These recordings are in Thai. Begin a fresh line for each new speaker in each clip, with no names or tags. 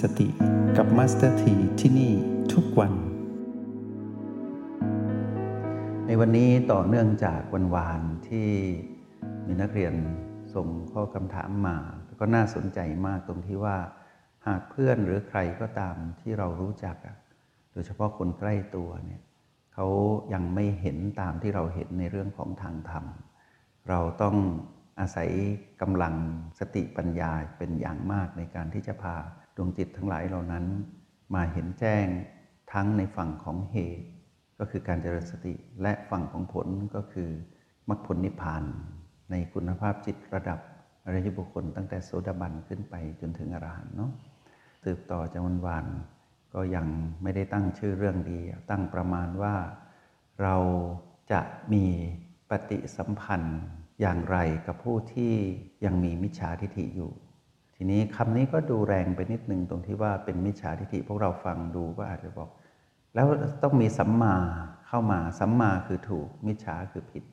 สติกับมาสเตอร์ทีที่นี่ทุกวัน
ในวันนี้ต่อเนื่องจากวันวานที่มีนักเรียนส่งข้อคำถามมา ก็น่าสนใจมากตรงที่ว่าหากเพื่อนหรือใครก็ตามที่เรารู้จัก โดยเฉพาะคนใกล้ตัวเนี่ยเขายังไม่เห็นตามที่เราเห็นในเรื่องของทางธรรม เราต้องอาศัยกำลังสติปัญญาเป็นอย่างมากในการที่จะพา ดวงจิตทั้งหลายเหล่านั้นมาเห็นแจ้งทั้งในฝั่งของเหตุ ก็คือการเจริญสติ และฝั่งของผลก็คือมรรคผลนิพพาน ในคุณภาพจิตระดับอริยบุคคลตั้งแต่โสดาบันขึ้นไปจนถึงอรหันต์เนาะสืบต่อจากวันวานก็ยังไม่ได้ตั้งชื่อเรื่องดี ตั้งประมาณว่าเราจะมีปฏิสัมพันธ์อย่างไรกับผู้ที่ยังมีมิจฉาทิฏฐิอยู่ ทีนี้คำนี้ก็ดูแรงไปนิดนึงตรงที่ว่าเป็นมิจฉาทิฏฐิพวกเราฟังดูก็อาจจะบอก แล้วต้องมีสัมมาเข้ามาสัมมาคือถูก มิจฉาคือผิด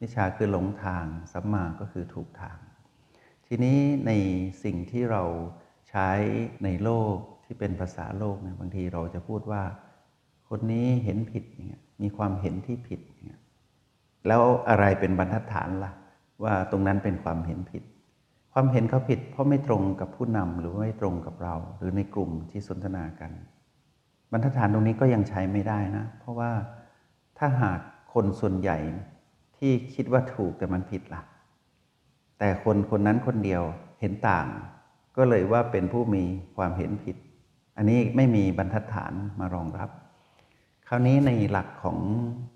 มิจฉาคือหลงทาง สัมมาก็คือถูกทาง ทีนี้ในสิ่งที่เราใช้ในโลกที่เป็นภาษาโลกเนี่ยบางทีเราจะพูดว่า คนนี้เห็นผิดเงี้ยมีความเห็นที่ผิดเงี้ยแล้วอะไรเป็นบรรทัดฐานละ่ะ ว่าตรงนั้นเป็นความเห็นผิด ความเห็นเขาผิด เพราะไม่ตรงกับผู้นำหรือไม่ตรงกับเรา หรือในกลุ่มที่สนทนากัน บรรทัดฐานตรงนี้ก็ยังใช้ไม่ได้นะ เพราะว่าถ้าหากคนส่วนใหญ่ที่คิดว่าถูกแต่มันผิดละ่ะ แต่คนคนนั้นคนเดียวเห็นต่าง ก็เลยว่าเป็นผู้มีความเห็นผิด อันนี้ไม่มีบรรทัดฐานมารองรับ คราวนี้ในหลักของ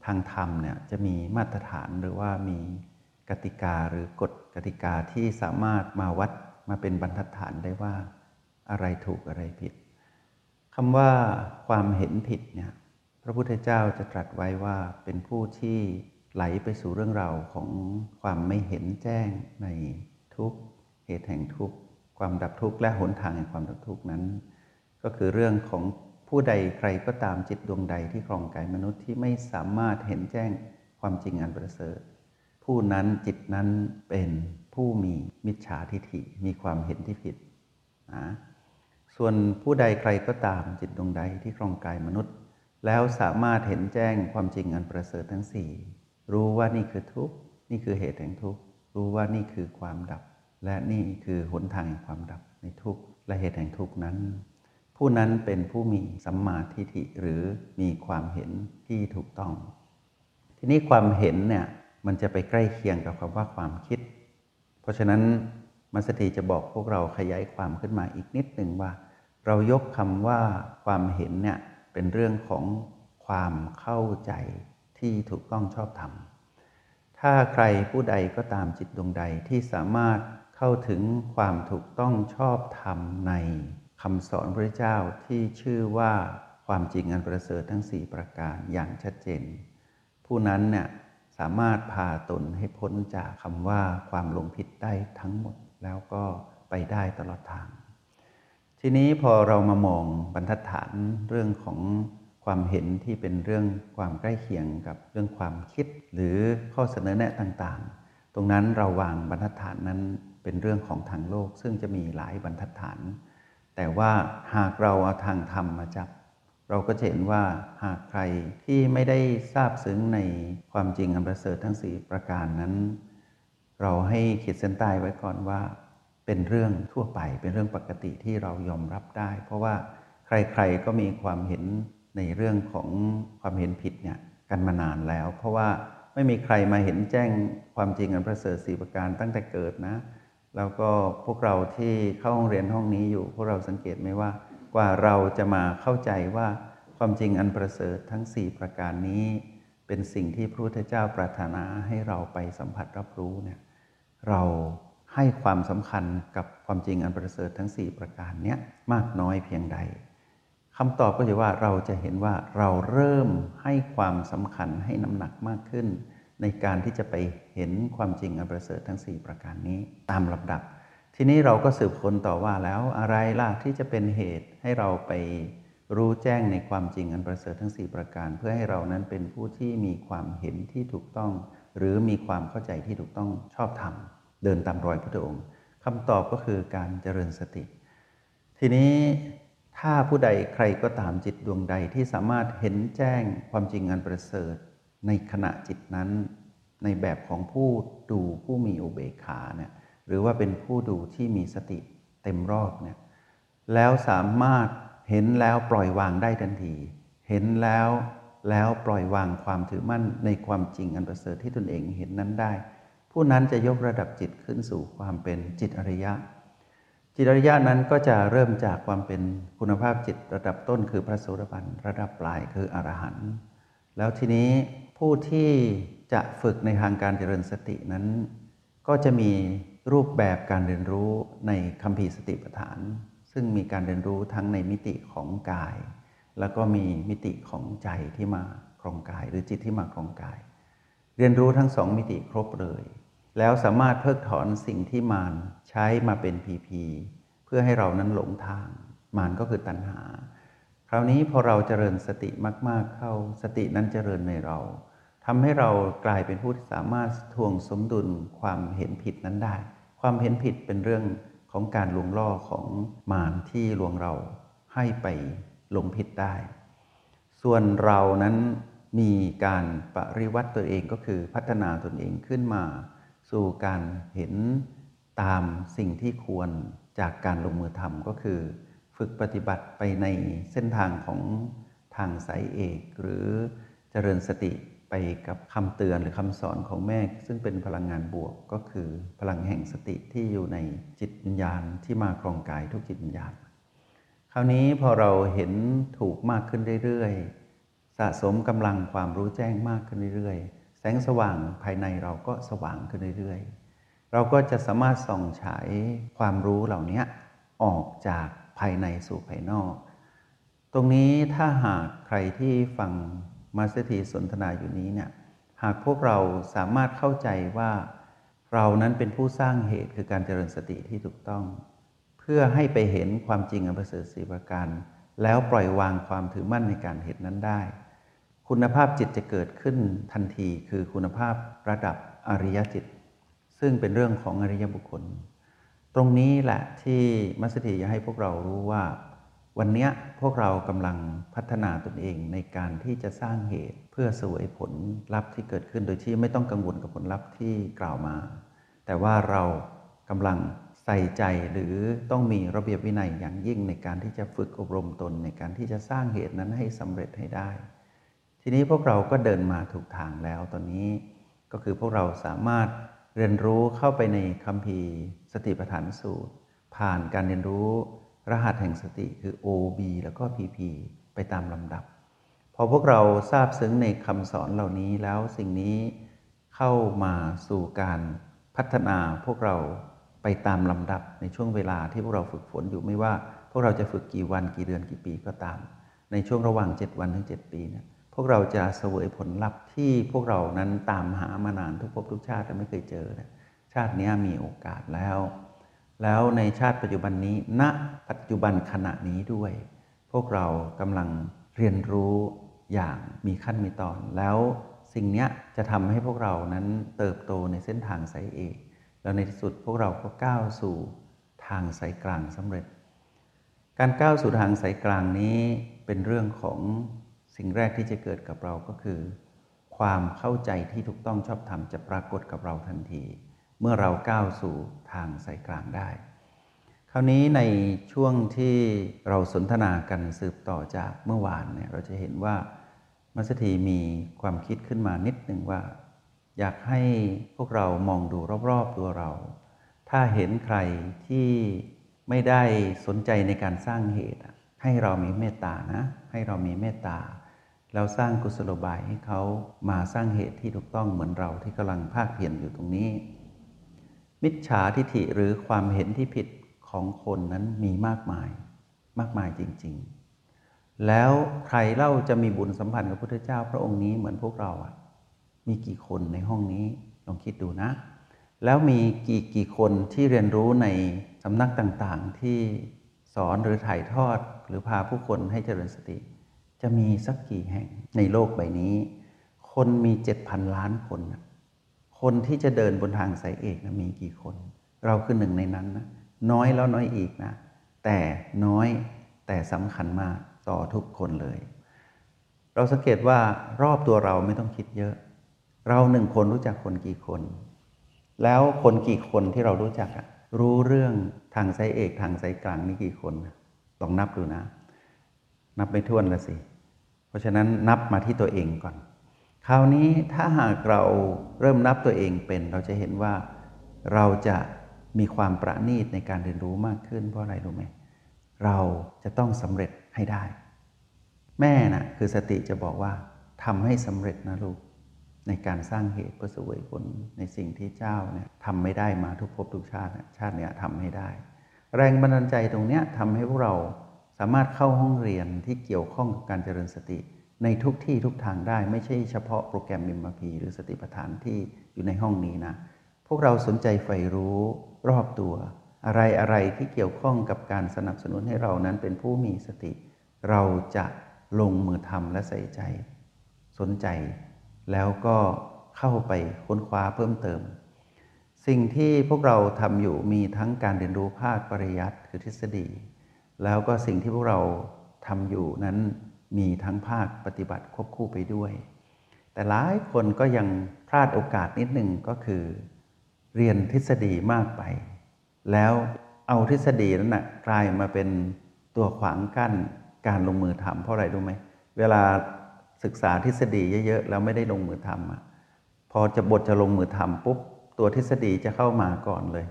ทางธรรมเนี่ยจะมีมาตรฐานหรือว่ามี กติกาหรือกฎกติกาที่สามารถมาวัดมาเป็นบรรทัดฐานได้ว่าอะไรถูกอะไรผิดคำว่าความเห็นผิดเนี่ยพระพุทธเจ้าจะตรัสไว้ว่าเป็นผู้ที่ไหลไปสู่เรื่องราวของความไม่เห็นแจ้งในทุกเหตุแห่งทุกความดับทุกข์และหนทางแห่งความดับทุกข์นั้น ก็คือเรื่องของผู้ใดใครก็ตามจิตดวงใดที่ครองกายมนุษย์ที่ไม่สามารถเห็นแจ้งความจริงอันประเสริฐ ผู้นั้นจิตนั้นเป็นผู้มีมิจฉาทิฏฐิมีความเห็นที่ผิดนะส่วนผู้ใดใครก็ตามจิตดวงใดที่ครองกายมนุษย์ แล้วสามารถเห็นแจ้งความจริงอันประเสริฐทั้งสี่รู้ว่านี่คือทุกข์นี่คือเหตุแห่งทุกข์รู้ว่านี่คือความดับ และนี่คือหนทางแห่งความดับในทุกข์และเหตุแห่งทุกข์นั้น ผู้นั้นเป็นผู้มีสัมมาทิฏฐิหรือมีความเห็นที่ถูกต้อง ทีนี้ความเห็นเนี่ย มันจะไปใกล้เคียงกับคำว่าความคิด เพราะฉะนั้นมัสถีจะบอกพวกเราขยายความขึ้นมาอีกนิดหนึ่งว่า เรายกคำว่าความเห็นเนี่ยเป็นเรื่องของความเข้าใจที่ถูกต้องชอบธรรมถ้าใครผู้ใดก็ตามจิตดวงใดที่สามารถเข้าถึงความถูกต้องชอบธรรมในคำสอนพระเจ้าที่ชื่อว่าความจริงอันประเสริฐทั้ง 4 ประการอย่างชัดเจน ผู้นั้นเนี่ย สามารถพาตนให้พ้นจากคำว่าความหลงผิดได้ทั้งหมดแล้วก็ไปได้ตลอดทาง ทีนี้พอเรามามองบรรทัดฐานเรื่องของความเห็นที่เป็นเรื่องความใกล้เคียงกับเรื่องความคิดหรือข้อเสนอแนะต่างๆ ตรงนั้นเราวางบรรทัดฐานนั้นเป็นเรื่องของทางโลกซึ่งจะมีหลายบรรทัดฐาน แต่ว่าหากเราเอาทางธรรมมาจับ เราก็จะเห็นว่าหากใครที่ไม่ได้ทราบซึ้งในความจริงอันประเสริฐทั้งสี่ประการนั้น เราให้ขีดเส้นใต้ไว้ก่อนว่า เป็นเรื่องทั่วไปเป็นเรื่องปกติที่เรายอมรับได้ เพราะว่าใครๆก็มีความเห็นในเรื่องของความเห็นผิดเนี่ยกันมานานแล้ว เพราะว่าไม่มีใครมาเห็นแจ้งความจริงอันประเสริฐสี่ประการตั้งแต่เกิดนะ แล้วก็พวกเราที่เข้าห้องเรียนห้องนี้อยู่ พวกเราสังเกตไหมว่า กว่าเราจะมาเข้าใจว่าความจริงอันประเสริฐทั้ง 4 ประการนี้ เป็นสิ่งที่พระพุทธเจ้าปรารถนาให้เราไปสัมผัสรับรู้เนี่ยเราให้ความสำคัญกับความจริงอันประเสริฐทั้ง 4 ประการนี้มากน้อยเพียงใดคำตอบก็จะว่าเราจะเห็นว่าเราเริ่มให้ความสำคัญให้น้ำหนักมากขึ้น ในการที่จะไปเห็นความจริงอันประเสริฐทั้ง 4 ประการนี้ตามลำดับ ทีนี้เราก็สืบค้นต่อว่าแล้วอะไรล่ะที่จะเป็นเหตุให้เราไปรู้แจ้งในความจริงอันประเสริฐทั้ง 4 ประการ เพื่อให้เรานั้นเป็นผู้ที่มีความเห็นที่ถูกต้อง หรือมีความเข้าใจที่ถูกต้องชอบธรรมเดินตามรอยพระองค์คำตอบก็คือการเจริญสติ ทีนี้ถ้าผู้ใดใครก็ตามจิตดวงใดที่สามารถเห็นแจ้งความจริงอันประเสริฐ ในขณะจิตนั้น ในแบบของผู้ดูผู้มีอุเบกขาเนี่ย หรือว่าเป็นผู้ดูที่มีสติเต็มรอบเนี่ยแล้วสามารถเห็นแล้วปล่อยวางได้ทันที เห็นแล้วแล้วปล่อยวางความถือมั่นในความจริงอันประเสริฐที่ตนเองเห็นนั้นได้ ผู้นั้นจะยกระดับจิตขึ้นสู่ความเป็นจิตอริยะ จิตอริยะนั้นก็จะเริ่มจากความเป็นคุณภาพจิตระดับต้นคือพระโสดาบันระดับปลายคืออรหันต์แล้วทีนี้ผู้ที่จะฝึกในทางการเจริญสตินั้น ก็จะมี รูปแบบการเรียนรู้ในคำพีร์สติปัฏฐาน ซึ่งมีการเรียนรู้ทั้งในมิติของกาย แล้วก็มีมิติของใจที่มาครองกาย หรือจิตที่มาครองกาย เรียนรู้ทั้งสองมิติครบเลย แล้วสามารถเพิกถอนสิ่งที่มารใช้มาเป็นพีพีเพื่อให้เรานั้นหลงทาง มารก็คือตัณหา คราวนี้พอเราเจริญสติมาก ๆ เข้าสตินั้นเจริญในเราทำให้เรากลายเป็นผู้ที่สามารถทวงสมดุลความเห็นผิดนั้นได้ ความเห็นผิดเป็นเรื่องของการลวงล่อของมารที่ลวงเราให้ไปหลงผิดได้ ส่วนเรานั้นมีการปริวัติตัวเองก็คือพัฒนาตนเองขึ้นมา สู่การเห็นตามสิ่งที่ควรจากการลงมือทำก็คือ ฝึกปฏิบัติไปในเส้นทางของทางสายเอก หรือเจริญสติ ไปกับคำเตือนหรือคำสอนของแม่ ซึ่งเป็นพลังงานบวกก็คือพลังแห่งสติที่อยู่ในจิตวิญญาณที่มาครองกายทุกจิตวิญญาณ คราวนี้พอเราเห็นถูกมากขึ้นเรื่อยๆ สะสมกำลังความรู้แจ้งมากขึ้นเรื่อยๆ แสงสว่างภายในเราก็สว่างขึ้นเรื่อยๆ เราก็จะสามารถส่องฉายความรู้เหล่านี้ออกจากภายในสู่ภายนอก ตรงนี้ถ้าหากใครที่ฟัง มาสเตอร์ทีสนทนาอยู่นี้เนี่ยหากพวกเราสามารถเข้าใจว่าเรานั้นเป็นผู้สร้างเหตุคือการเจริญสติที่ถูกต้อง เพื่อให้ไปเห็นความจริงอันประเสริฐสี่ประการ แล้วปล่อยวางความถือมั่นในการเห็นนั้นได้ คุณภาพจิตจะเกิดขึ้นทันทีคือคุณภาพระดับอริยจิต ซึ่งเป็นเรื่องของอริยบุคคล ตรงนี้แหละที่มัสถีอยให้พวกเรารู้ว่า วันนี้พวกเรากำลังพัฒนาตนเองในการที่จะสร้างเหตุเพื่อสวยผลลัพธ์ที่เกิดขึ้นโดยที่ไม่ต้องกังวลกับผลลัพธ์ที่กล่าวมา แต่ว่าเรากำลังใส่ใจหรือต้องมีระเบียบวินัยอย่างยิ่งในการที่จะฝึกอบรมตน ในการที่จะสร้างเหตุนั้นให้สำเร็จให้ได้ ทีนี้พวกเราก็เดินมาถูกทางแล้วตอนนี้ก็คือพวกเราสามารถเรียนรู้เข้าไปในคัมภีร์ สติปัฏฐานสูตร ผ่านการเรียนรู้ รหัสแห่งสติคือ OB แล้วก็ PP ไปตามลำดับ พอพวกเราทราบซึ้งในคำสอนเหล่านี้แล้วสิ่งนี้เข้ามาสู่การพัฒนาพวกเราไปตามลำดับในช่วงเวลาที่พวกเราฝึกฝนอยู่ไม่ว่า พวกเราจะฝึกกี่วันกี่เดือนกี่ปีก็ตาม ในช่วงระหว่าง 7 วันถึง 7 ปีเนี่ยพวกเราจะเสวยผลลัพธ์ที่พวกเรานั้นตามหามานานทุกภพทุกชาติแต่ไม่เคยเจอ ชาตินี้มีโอกาสแล้ว แล้วในชาติปัจจุบันนี้ ณ ปัจจุบันขณะนี้ด้วย พวกเรากำลังเรียนรู้อย่างมีขั้นมีตอน แล้วสิ่งนี้จะทำให้พวกเรานั้นเติบโตในเส้นทางสายเอกแล้วในที่สุดพวกเราก็ก้าวสู่ทางสายกลางสำเร็จ การก้าวสู่ทางสายกลางนี้เป็นเรื่องของสิ่งแรกที่จะเกิดกับเราก็คือ ความเข้าใจที่ถูกต้องชอบธรรมจะปรากฏกับเราทันที เมื่อเราก้าวสู่ทางสายกลางได้ คราวนี้ในช่วงที่เราสนทนากันสืบต่อจากเมื่อวานเนี่ยเราจะเห็นว่ามัสถีมีความคิดขึ้นมานิดหนึ่งว่า อยากให้พวกเรามองดูรอบๆตัวเรา ถ้าเห็นใครที่ไม่ได้สนใจในการสร้างเหตุให้เรามีเมตตานะ ให้เรามีเมตตาแล้วสร้างกุศโลบายให้เขามาสร้างเหตุที่ถูกต้องเหมือนเราที่กำลังภาคเพียรอยู่ตรงนี้ มิจฉาทิฐิหรือความเห็นที่ผิดของคนนั้นมีมากมายมากมายจริง ๆ แล้วใครเล่าจะมีบุญสัมพันธ์กับพระพุทธเจ้าพระองค์นี้เหมือนพวกเราอะมีกี่คนในห้องนี้ลองคิดดูนะ แล้วมีกี่กี่คนที่เรียนรู้ในสำนักต่างๆ ที่สอนหรือถ่ายทอดหรือพาผู้คนให้เจริญสติ จะมีสักกี่แห่งในโลกใบนี้ คนมีเจ็ดพันล้านคน คนที่จะเดินบนทางสายเอกนะมีกี่คน เราคือหนึ่งในนั้นนะน้อยแล้วน้อยอีกนะ แต่น้อยแต่สำคัญมากต่อทุกคนเลย เราสังเกตว่ารอบตัวเราไม่ต้องคิดเยอะ เราหนึ่งคนรู้จักคนกี่คน แล้วคนกี่คนที่เรารู้จักรู้เรื่องทางไซเอกทางไซกลางนี่กี่คนลองนับดูนะ นับไม่ถ้วนละสิ เพราะฉะนั้นนับมาที่ตัวเองก่อน คราวนี้ถ้าหากเราเริ่มนับตัวเองเป็น เราจะเห็นว่าเราจะมีความประณีตในการเรียนรู้มากขึ้น เพราะอะไรรู้ไหมเราจะต้องสำเร็จให้ได้ แม่นะ่ะคือสติจะบอกว่าทำให้สำเร็จนะลูกในการสร้างเหตุเพื่อสวยผลในสิ่งที่เจ้าเนี่ยทำไม่ได้มาทุกภพทุกชาติชาติเนี้ยทำให้ได้ แรงบันดาลใจตรงเนี้ยทำให้พวกเราสามารถเข้าห้องเรียนที่เกี่ยวข้องกับการเจริญสติ ในทุกที่ทุกทางได้ไม่ใช่เฉพาะโปรแกรมมิมพีหรือสติปัฏฐานที่อยู่ในห้องนี้นะ พวกเราสนใจใฝ่รู้รอบตัว อะไรอะไรที่เกี่ยวข้องกับการสนับสนุนให้เรานั้นเป็นผู้มีสติ เราจะลงมือทำและใส่ใจ สนใจ แล้วก็เข้าไปค้นคว้าเพิ่มเติม สิ่งที่พวกเราทำอยู่มีทั้งการเรียนรู้ภาคปริยัติคือทฤษฎี แล้วก็สิ่งที่พวกเราทำอยู่นั้น มีทั้งภาคปฏิบัติควบคู่ไปด้วย แต่หลายคนก็ยังพลาดโอกาสนิดหนึ่งก็คือ เรียนทฤษฎีมากไป แล้วเอาทฤษฎีนั้นนะกลายมาเป็นตัวขวางกั้นการลงมือทำเพราะอะไรรู้ไหมเวลาศึกษาทฤษฎีเยอะๆแล้วไม่ได้ลงมือทำอะพอจะบทจะลงมือทำปุ๊บตัวทฤษฎีจะเข้ามาก่อนเลย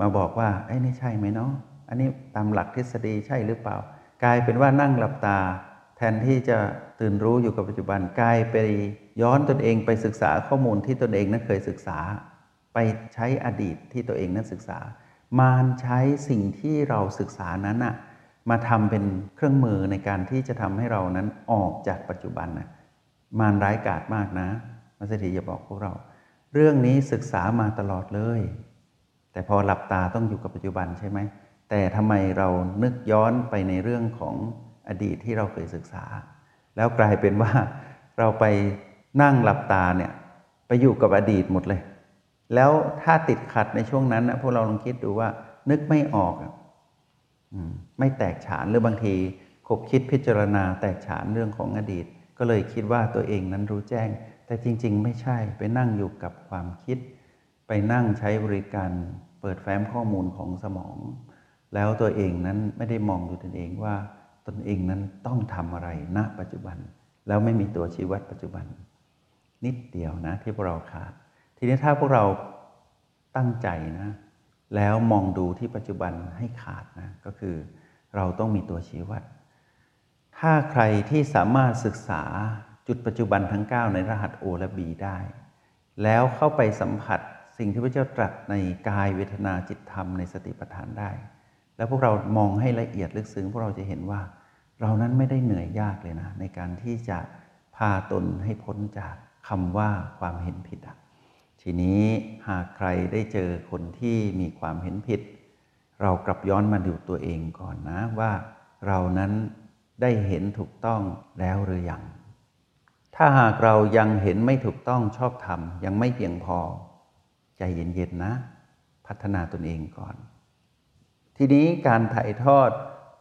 มาบอกว่าไอ้นี่ใช่ไหมเนาะอันนี้ตามหลักทฤษฎีใช่หรือเปล่า กลายเป็นว่านั่งหลับตา แทนที่จะตื่นรู้อยู่กับปัจจุบันกลายไปย้อนตนเองไปศึกษาข้อมูลที่ตนเองนั้นเคยศึกษา ไปใช้อดีตที่ตัวเองนั้นศึกษา มารใช้สิ่งที่เราศึกษานั้นอะมาทำเป็นเครื่องมือในการที่จะทำให้เรานั้นออกจากปัจจุบันนะมารร้ายกาจมากนะมัสถีจะบอกพวกเรา เรื่องนี้ศึกษามาตลอดเลย แต่พอหลับตาต้องอยู่กับปัจจุบันใช่ไหม แต่ทำไมเรานึกย้อนไปในเรื่องของอดีตที่เราเคยศึกษา แล้วกลายเป็นว่าเราไปนั่งหลับตาเนี่ยไปอยู่กับอดีตหมดเลย แล้วถ้าติดขัดในช่วงนั้นนะพวกเราลองคิดดูว่า นึกไม่ออกอไม่แตกฉานหรือบางทีคบคิดพิจารณาแตกฉานเรื่องของอดีต ก็เลยคิดว่าตัวเองนั้นรู้แจ้ง แต่จริง ๆ ไม่ใช่ไปนั่งอยู่กับความคิด ไปนั่งใช้บริการเปิดแฟ้มข้อมูลของสมอง แล้วตัวเองนั้นไม่ได้มองดูตนเองว่าตนเองนั้นต้องทำอะไรณปัจจุบัน แล้วไม่มีตัวชี้วัดปัจจุบัน นิดเดียวนะที่พวกเราขาดทีนี้ถ้าพวกเราตั้งใจนะ แล้วมองดูที่ปัจจุบันให้ขาดนะก็คือเราต้องมีตัวชี้วัด ถ้าใครที่สามารถศึกษาจุดปัจจุบันทั้ง 9 ในรหัสโอและบีได้ แล้วเข้าไปสัมผัสสิ่งที่พระเจ้าตรัสในกายเวทนาจิตธรรมในสติปัฏฐานได้ แล้วพวกเรามองให้ละเอียดลึกซึ้งพวกเราจะเห็นว่า เรานั้นไม่ได้เหนื่อยยากเลยนะ ในการที่จะพาตนให้พ้นจากคำว่าความเห็นผิดอะทีนี้หากใครได้เจอคนที่มีความเห็นผิด เรากลับย้อนมาดูตัวเองก่อนนะว่าเรานั้นได้เห็นถูกต้องแล้วหรือยัง ถ้าหากเรายังเห็นไม่ถูกต้องชอบธรรมยังไม่เพียงพอ ใจเย็นๆนะ พัฒนาตนเองก่อน ทีนี้การถ่ายทอด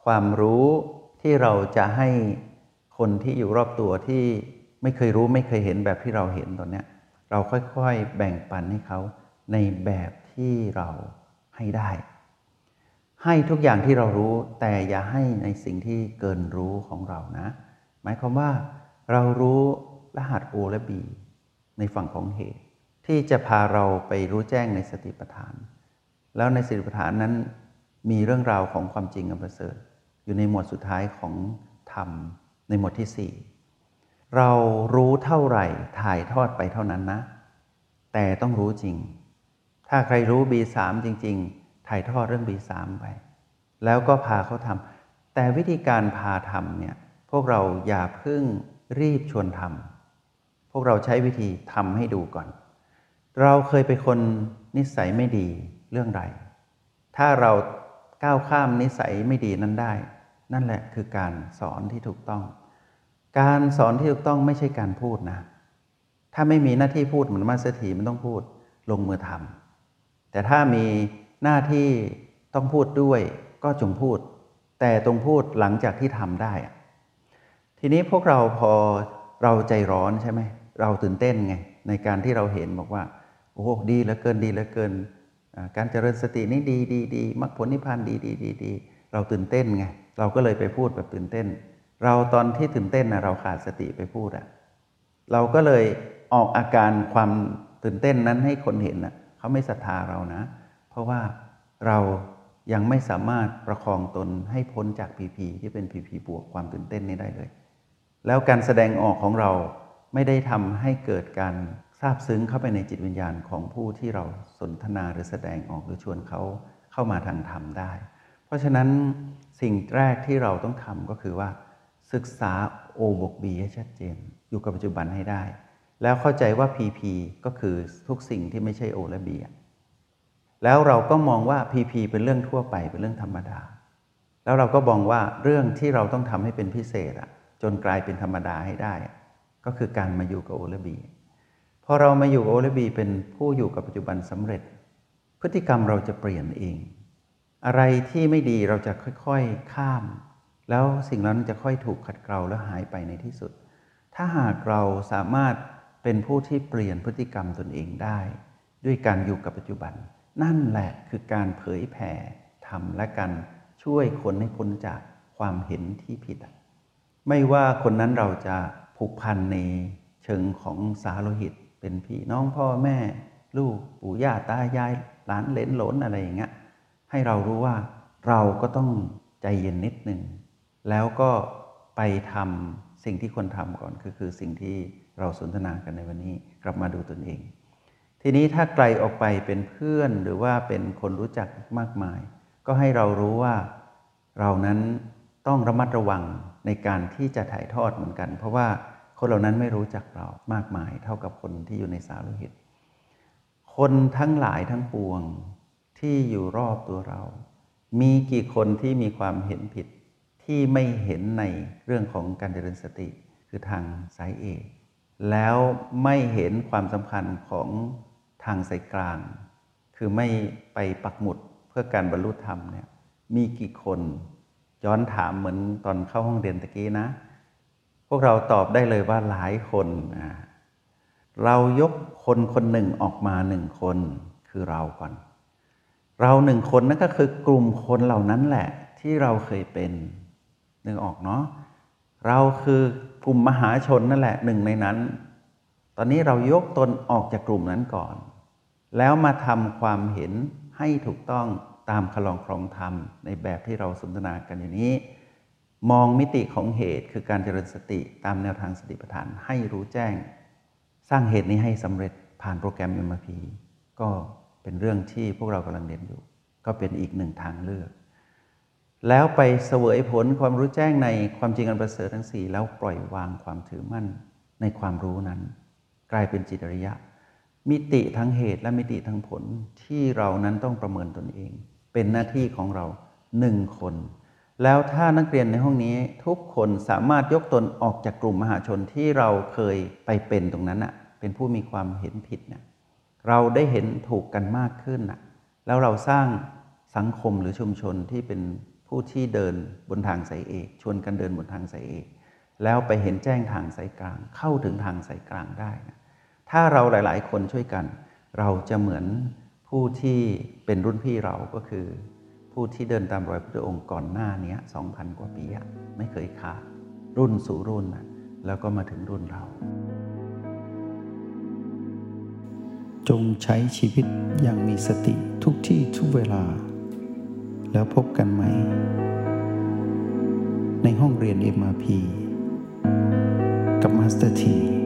ความรู้ที่เราจะให้คนที่อยู่รอบตัวที่ไม่เคยรู้ไม่เคยเห็นแบบที่เราเห็นตอนนี้เราค่อยๆ แบ่งปันให้เขาในแบบที่เราให้ได้ ให้ทุกอย่างที่เรารู้แต่อย่าให้ในสิ่งที่เกินรู้ของเรานะ หมายความว่าเรารู้รหัสโอและบีในฝั่งของเหตุ ที่จะพาเราไปรู้แจ้งในสติปัฏฐาน แล้วในสติปัฏฐานนั้น มีเรื่องราวของความจริงอันประเสริฐอยู่ในหมวดสุดท้ายของธรรม ในหมวดที่สี่เรารู้เท่าไหร่ถ่ายทอดไปเท่านั้นนะ แต่ต้องรู้จริง ถ้าใครรู้ B3 จริง ๆ ถ่ายทอดเรื่อง B3 ไป แล้วก็พาเขาทำแต่วิธีการพาทำเนี่ยพวกเราอย่าเพิ่งรีบชวนทำพวกเราใช้วิธีทำให้ดูก่อน เราเคยเป็นคนนิสัยไม่ดีเรื่องใดถ้าเรา ก้าวข้ามนิสัยไม่ดีนั้นได้ นั่นแหละคือการสอนที่ถูกต้อง การสอนที่ถูกต้องไม่ใช่การพูดนะ ถ้าไม่มีหน้าที่พูดเหมือนมาสถีมันต้องพูดลงมือทำแต่ถ้ามีหน้าที่ต้องพูดด้วยก็จงพูด แต่ตรงพูดหลังจากที่ทำได้ ทีนี้พวกเราพอเราใจร้อนใช่ไหมเราตื่นเต้นไงในการที่เราเห็นบอกว่าโอ้ดีเหลือเกินดีเหลือเกิน การเจริญสตินี่ดีดีดีมรรคผลนิพพานดีดีดีดีเราตื่นเต้นไงเราก็เลยไปพูดแบบตื่นเต้น เราตอนที่ตื่นเต้นนะเราขาดสติไปพูดอะเราก็เลยออกอาการความตื่นเต้นนั้นให้คนเห็นนะเขาไม่ศรัทธาเรานะ เพราะว่าเรายังไม่สามารถประคองตนให้พ้นจากพีพีที่เป็นพีพีบวกความตื่นเต้นนี้ได้เลย แล้วการแสดงออกของเราไม่ได้ทำให้เกิดการ ซาบซึ้งเข้าไปในจิตวิญญาณของผู้ที่เราสนทนาหรือแสดงออกหรือชวนเขาเข้ามาทางธรรมได้ เพราะฉะนั้นสิ่งแรกที่เราต้องทำก็คือว่า ศึกษาโอบกบีให้ชัดเจน อยู่กับปัจจุบันให้ได้ แล้วเข้าใจว่า PP ก็คือทุกสิ่งที่ไม่ใช่โอและบีแล้วเราก็มองว่า PP เป็นเรื่องทั่วไปเป็นเรื่องธรรมดา แล้วเราก็มองว่าเรื่องที่เราต้องทำให้เป็นพิเศษอะจนกลายเป็นธรรมดาให้ได้ ก็คือการมาอยู่กับโอและบี อเรามาอยู่กับโอแลบีเป็นผู้อยู่กับปัจจุบันสำเร็จ พฤติกรรมเราจะเปลี่ยนเอง อะไรที่ไม่ดีเราจะค่อยๆข้าม แล้วสิ่งนั้นจะค่อยถูกขัดเกลาและหายไปในที่สุด ถ้าหากเราสามารถเป็นผู้ที่เปลี่ยนพฤติกรรมตนเองได้ ด้วยการอยู่กับปัจจุบัน นั่นแหละคือการเผยแผ่ทำและการช่วยคนให้พ้นจากความเห็นที่ผิด ไม่ว่าคนนั้นเราจะผูกพันในเชิงของสาโลหิต เป็นพี่น้องพ่อแม่ ลูกปู่ย่าตายายหลานเลนหลนอะไรอย่างเงี้ยให้เรารู้ว่าเราก็ต้องใจเย็นนิดหนึ่งแล้วก็ไปทำสิ่งที่ควรทำก่อนคือคือสิ่งที่เราสนทนากันในวันนี้กลับมาดูตนเอง ทีนี้ถ้าไกลออกไปเป็นเพื่อนหรือว่าเป็นคนรู้จักมากมาย ก็ให้เรารู้ว่าเรานั้นต้องระมัดระวังในการที่จะถ่ายทอดเหมือนกัน เพราะว่า คนเหล่านั้นไม่รู้จักเรามากมายเท่ากับคนที่อยู่ในสาโลหิต คนทั้งหลายทั้งปวงที่อยู่รอบตัวเรา มีกี่คนที่มีความเห็นผิดที่ไม่เห็นในเรื่องของการเจริญสติ คือทางสายเอกแล้วไม่เห็นความสำคัญของทางสายกลาง คือไม่ไปปักหมุดเพื่อการบรรลุธรรมเนี่ยมีกี่คนย้อนถามเหมือนตอนเข้าห้องเรียนตะกี้นะ พวกเราตอบได้เลยว่าหลายคนเรายกคนคนหนึ่งออกมาหนึ่งคนคือเราก่อน เราหนึ่งคนนั่นก็คือกลุ่มคนเหล่านั้นแหละ ที่เราเคยเป็นนึกออกเนาะเราคือกลุ่มมหาชนนั่นแหละหนึ่งในนั้น ตอนนี้เรายกตนออกจากกลุ่มนั้นก่อน แล้วมาทำความเห็นให้ถูกต้องตามคลองครองธรรมในแบบที่เราสนทนากันอย่างนี้ มองมิติของเหตุคือการเจริญสติตามแนวทางสติปัฏฐานให้รู้แจ้ง สร้างเหตุนี้ให้สำเร็จผ่านโปรแกรม MRP ก็เป็นเรื่องที่พวกเรากำลังเรียนอยู่ ก็เป็นอีกหนึ่งทางเลือก แล้วไปเสวยผลความรู้แจ้งในความจริงอันประเสริฐทั้งสี่แล้วปล่อยวางความถือมั่นในความรู้นั้น กลายเป็นจิตอริยะ มิติทั้งเหตุและมิติทั้งผลที่เรานั้นต้องประเมินตนเอง เป็นหน้าที่ของเราหนึ่งคน แล้วถ้านักเรียนในห้องนี้ทุกคนสามารถยกตนออกจากกลุ่มมหาชนที่เราเคยไปเป็นตรงนั้นอะเป็นผู้มีความเห็นผิดเนี่ยเราได้เห็นถูกกันมากขึ้นอะแล้วเราสร้างสังคมหรือชุมชนที่เป็นผู้ที่เดินบนทางสายเอกชวนกันเดินบนทางสายเอกแล้วไปเห็นแจ้งทางสายกลาง เข้าถึงทางสายกลางได้นะถ้าเราหลาย ๆ คนช่วยกัน เราจะเหมือนผู้ที่เป็นรุ่นพี่เราก็คือ ผู้ที่เดินตามรอยพระองค์ก่อนหน้านี้สองพันกว่าปีไม่เคยขาดรุ่นสู่รุ่นนะแล้วก็มาถึงรุ่นเรา
จงใช้ชีวิตอย่างมีสติทุกที่ทุกเวลา แล้วพบกันใหม่ ในห้องเรียน MRP กับมาสเตอร์ที